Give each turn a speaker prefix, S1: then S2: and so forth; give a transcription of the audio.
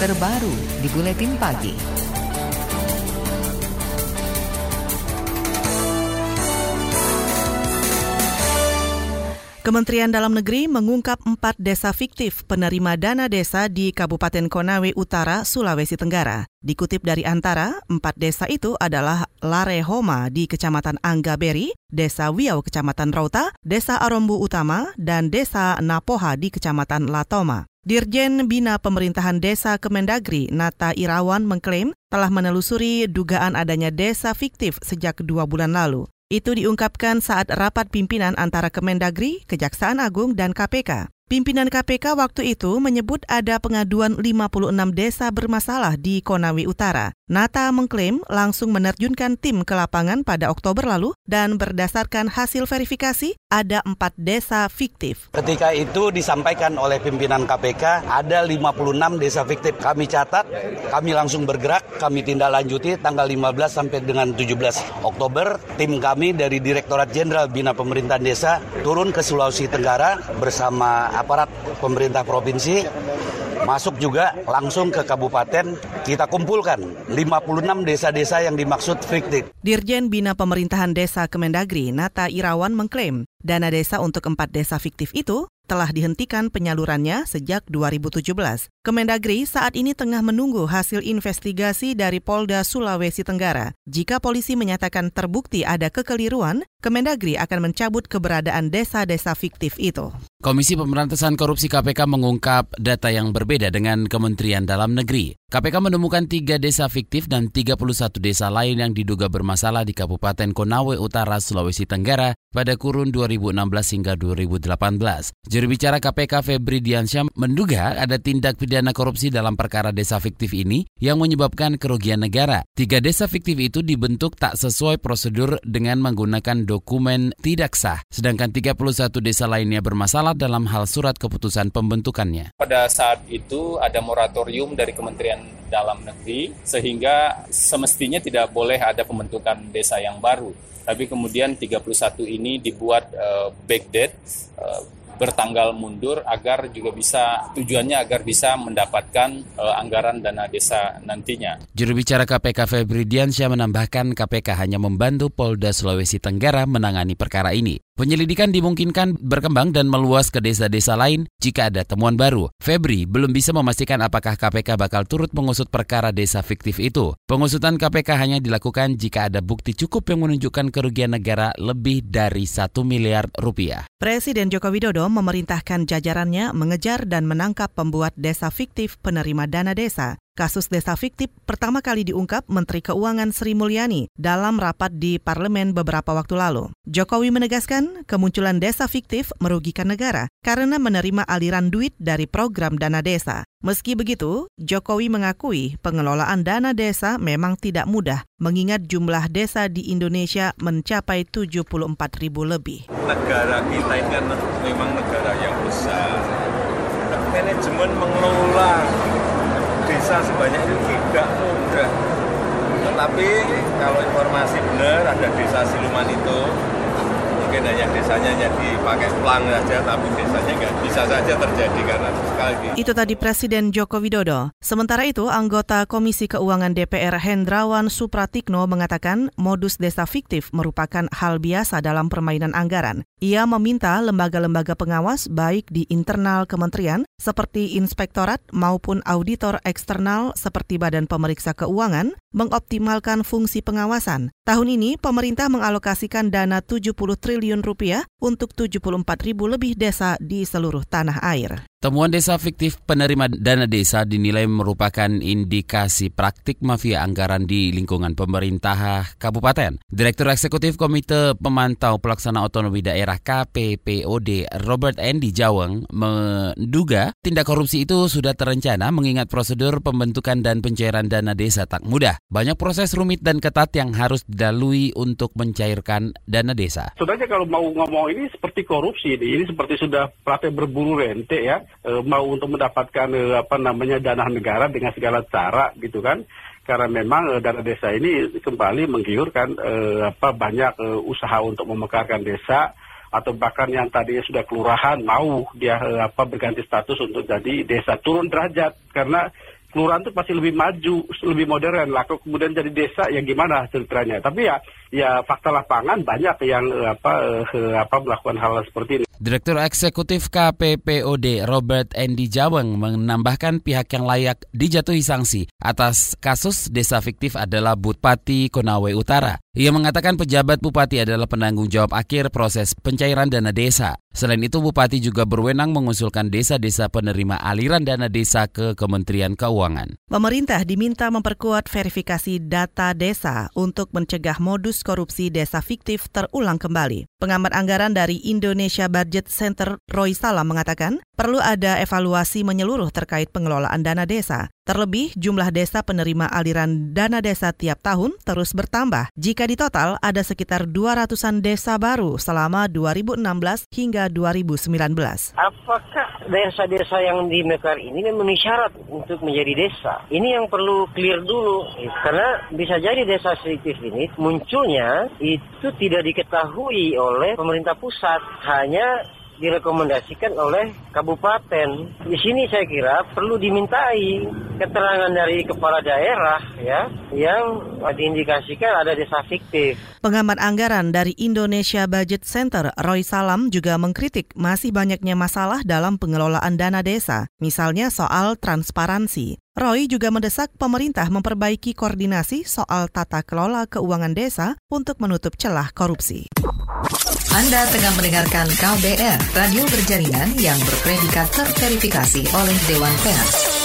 S1: terbaru di Buletin Pagi. Kementerian Dalam Negeri mengungkap empat desa fiktif penerima dana desa di Kabupaten Konawe Utara, Sulawesi Tenggara. Dikutip dari antara, empat desa itu adalah Larehoma di Kecamatan Anggaberi, Desa Wiau Kecamatan Rauta, Desa Arombu Utama, dan Desa Napoha di Kecamatan Latoma. Dirjen Bina Pemerintahan Desa Kemendagri, Nata Irawan mengklaim telah menelusuri dugaan adanya desa fiktif sejak dua bulan lalu. Itu diungkapkan saat rapat pimpinan antara Kemendagri, Kejaksaan Agung, dan KPK. Pimpinan KPK waktu itu menyebut ada pengaduan 56 desa bermasalah di Konawe Utara. Nata mengklaim langsung menerjunkan tim ke lapangan pada Oktober lalu dan berdasarkan hasil verifikasi ada empat desa fiktif.
S2: Ketika itu disampaikan oleh pimpinan KPK ada 56 desa fiktif. Kami catat, kami langsung bergerak, kami tindak lanjuti tanggal 15 sampai dengan 17 Oktober. Tim kami dari Direktorat Jenderal Bina Pemerintahan Desa turun ke Sulawesi Tenggara bersama aparat pemerintah provinsi masuk juga langsung ke kabupaten kita kumpulkan 56 desa-desa yang dimaksud fiktif.
S1: Dirjen Bina Pemerintahan Desa Kemendagri Nata Irawan mengklaim dana desa untuk empat desa fiktif itu telah dihentikan penyalurannya sejak 2017. Kemendagri saat ini tengah menunggu hasil investigasi dari Polda Sulawesi Tenggara. Jika polisi menyatakan terbukti ada kekeliruan, Kemendagri akan mencabut keberadaan desa-desa fiktif itu.
S3: Komisi Pemberantasan Korupsi KPK mengungkap data yang berbeda dengan Kementerian Dalam Negeri. KPK menemukan tiga desa fiktif dan 31 desa lain yang diduga bermasalah di Kabupaten Konawe Utara, Sulawesi Tenggara pada kurun 2016 hingga 2018. Juru bicara KPK Febri Diansyah menduga ada tindak pidana korupsi dalam perkara desa fiktif ini yang menyebabkan kerugian negara. Tiga desa fiktif itu dibentuk tak sesuai prosedur dengan menggunakan dokumen tidak sah, sedangkan 31 desa lainnya bermasalah dalam hal surat keputusan pembentukannya.
S4: Pada saat itu ada moratorium dari Kementerian Dalam Negeri sehingga semestinya tidak boleh ada pembentukan desa yang baru. Tapi kemudian 31 ini dibuat uh, backdate uh, bertanggal mundur agar juga bisa tujuannya agar bisa mendapatkan uh, anggaran dana desa nantinya.
S3: Juru bicara KPK Febri Diansyah menambahkan KPK hanya membantu Polda Sulawesi Tenggara menangani perkara ini. Penyelidikan dimungkinkan berkembang dan meluas ke desa-desa lain jika ada temuan baru. Febri belum bisa memastikan apakah KPK bakal turut mengusut perkara desa fiktif itu. Pengusutan KPK hanya dilakukan jika ada bukti cukup yang menunjukkan kerugian negara lebih dari satu miliar rupiah.
S1: Presiden Joko Widodo memerintahkan jajarannya mengejar dan menangkap pembuat desa fiktif penerima dana desa. Kasus desa fiktif pertama kali diungkap Menteri Keuangan Sri Mulyani dalam rapat di parlemen beberapa waktu lalu. Jokowi menegaskan kemunculan desa fiktif merugikan negara karena menerima aliran duit dari program dana desa. Meski begitu, Jokowi mengakui pengelolaan dana desa memang tidak mudah mengingat jumlah desa di Indonesia mencapai 74 ribu lebih.
S5: Negara kita ini kan memang negara yang besar. Manajemen mengelola desa sebanyak itu tidak mudah. Tetapi kalau informasi benar ada desa siluman itu mungkin hanya desanya hanya dipakai pelang saja, tapi desanya nggak bisa saja terjadi karena sekali lagi.
S1: Itu tadi Presiden Joko Widodo. Sementara itu, anggota Komisi Keuangan DPR Hendrawan Supratikno mengatakan modus desa fiktif merupakan hal biasa dalam permainan anggaran. Ia meminta lembaga-lembaga pengawas baik di internal kementerian seperti inspektorat maupun auditor eksternal seperti Badan Pemeriksa Keuangan mengoptimalkan fungsi pengawasan. Tahun ini pemerintah mengalokasikan dana 70 triliun rupiah untuk 74 ribu lebih desa di seluruh tanah air.
S3: Temuan desa fiktif penerima dana desa dinilai merupakan indikasi praktik mafia anggaran di lingkungan pemerintah kabupaten. Direktur Eksekutif Komite Pemantau Pelaksana Otonomi Daerah KPPOD Robert Andy Jaweng menduga tindak korupsi itu sudah terencana mengingat prosedur pembentukan dan pencairan dana desa tak mudah. Banyak proses rumit dan ketat yang harus dilalui untuk mencairkan dana desa.
S6: Sebenarnya kalau mau ngomong ini seperti korupsi, ini seperti sudah praktek berburu rente ya e, mau untuk mendapatkan e, apa namanya dana negara dengan segala cara gitu kan karena memang e, dana desa ini kembali menggiurkan e, apa banyak e, usaha untuk memekarkan desa atau bahkan yang tadinya sudah kelurahan mau dia e, apa berganti status untuk jadi desa turun derajat karena kelurahan itu pasti lebih maju, lebih modern lah. Kemudian jadi desa ya gimana ceritanya. Tapi ya ya fakta lapangan banyak yang eh, apa eh, apa melakukan hal seperti ini.
S3: Direktur Eksekutif KPPOD Robert Endi Jaweng menambahkan pihak yang layak dijatuhi sanksi atas kasus desa fiktif adalah Bupati Konawe Utara. Ia mengatakan pejabat bupati adalah penanggung jawab akhir proses pencairan dana desa. Selain itu, bupati juga berwenang mengusulkan desa-desa penerima aliran dana desa ke Kementerian Keuangan.
S1: Pemerintah diminta memperkuat verifikasi data desa untuk mencegah modus korupsi desa fiktif terulang kembali. Pengamat anggaran dari Indonesia Budget Center Roy Salam mengatakan, perlu ada evaluasi menyeluruh terkait pengelolaan dana desa. Terlebih, jumlah desa penerima aliran dana desa tiap tahun terus bertambah. Jika ditotal, ada sekitar 200-an desa baru selama 2016 hingga 2019.
S7: Apakah desa-desa yang di Mekar ini memenuhi syarat untuk menjadi desa? Ini yang perlu clear dulu. Karena bisa jadi desa selektif ini munculnya itu tidak diketahui oleh pemerintah pusat. Hanya direkomendasikan oleh kabupaten. Di sini saya kira perlu dimintai keterangan dari kepala daerah ya yang diindikasikan ada desa fiktif.
S1: Pengamat anggaran dari Indonesia Budget Center Roy Salam juga mengkritik masih banyaknya masalah dalam pengelolaan dana desa, misalnya soal transparansi. Roy juga mendesak pemerintah memperbaiki koordinasi soal tata kelola keuangan desa untuk menutup celah korupsi.
S8: Anda tengah mendengarkan KBR, radio berjaringan yang berpredikat terverifikasi oleh Dewan Pers.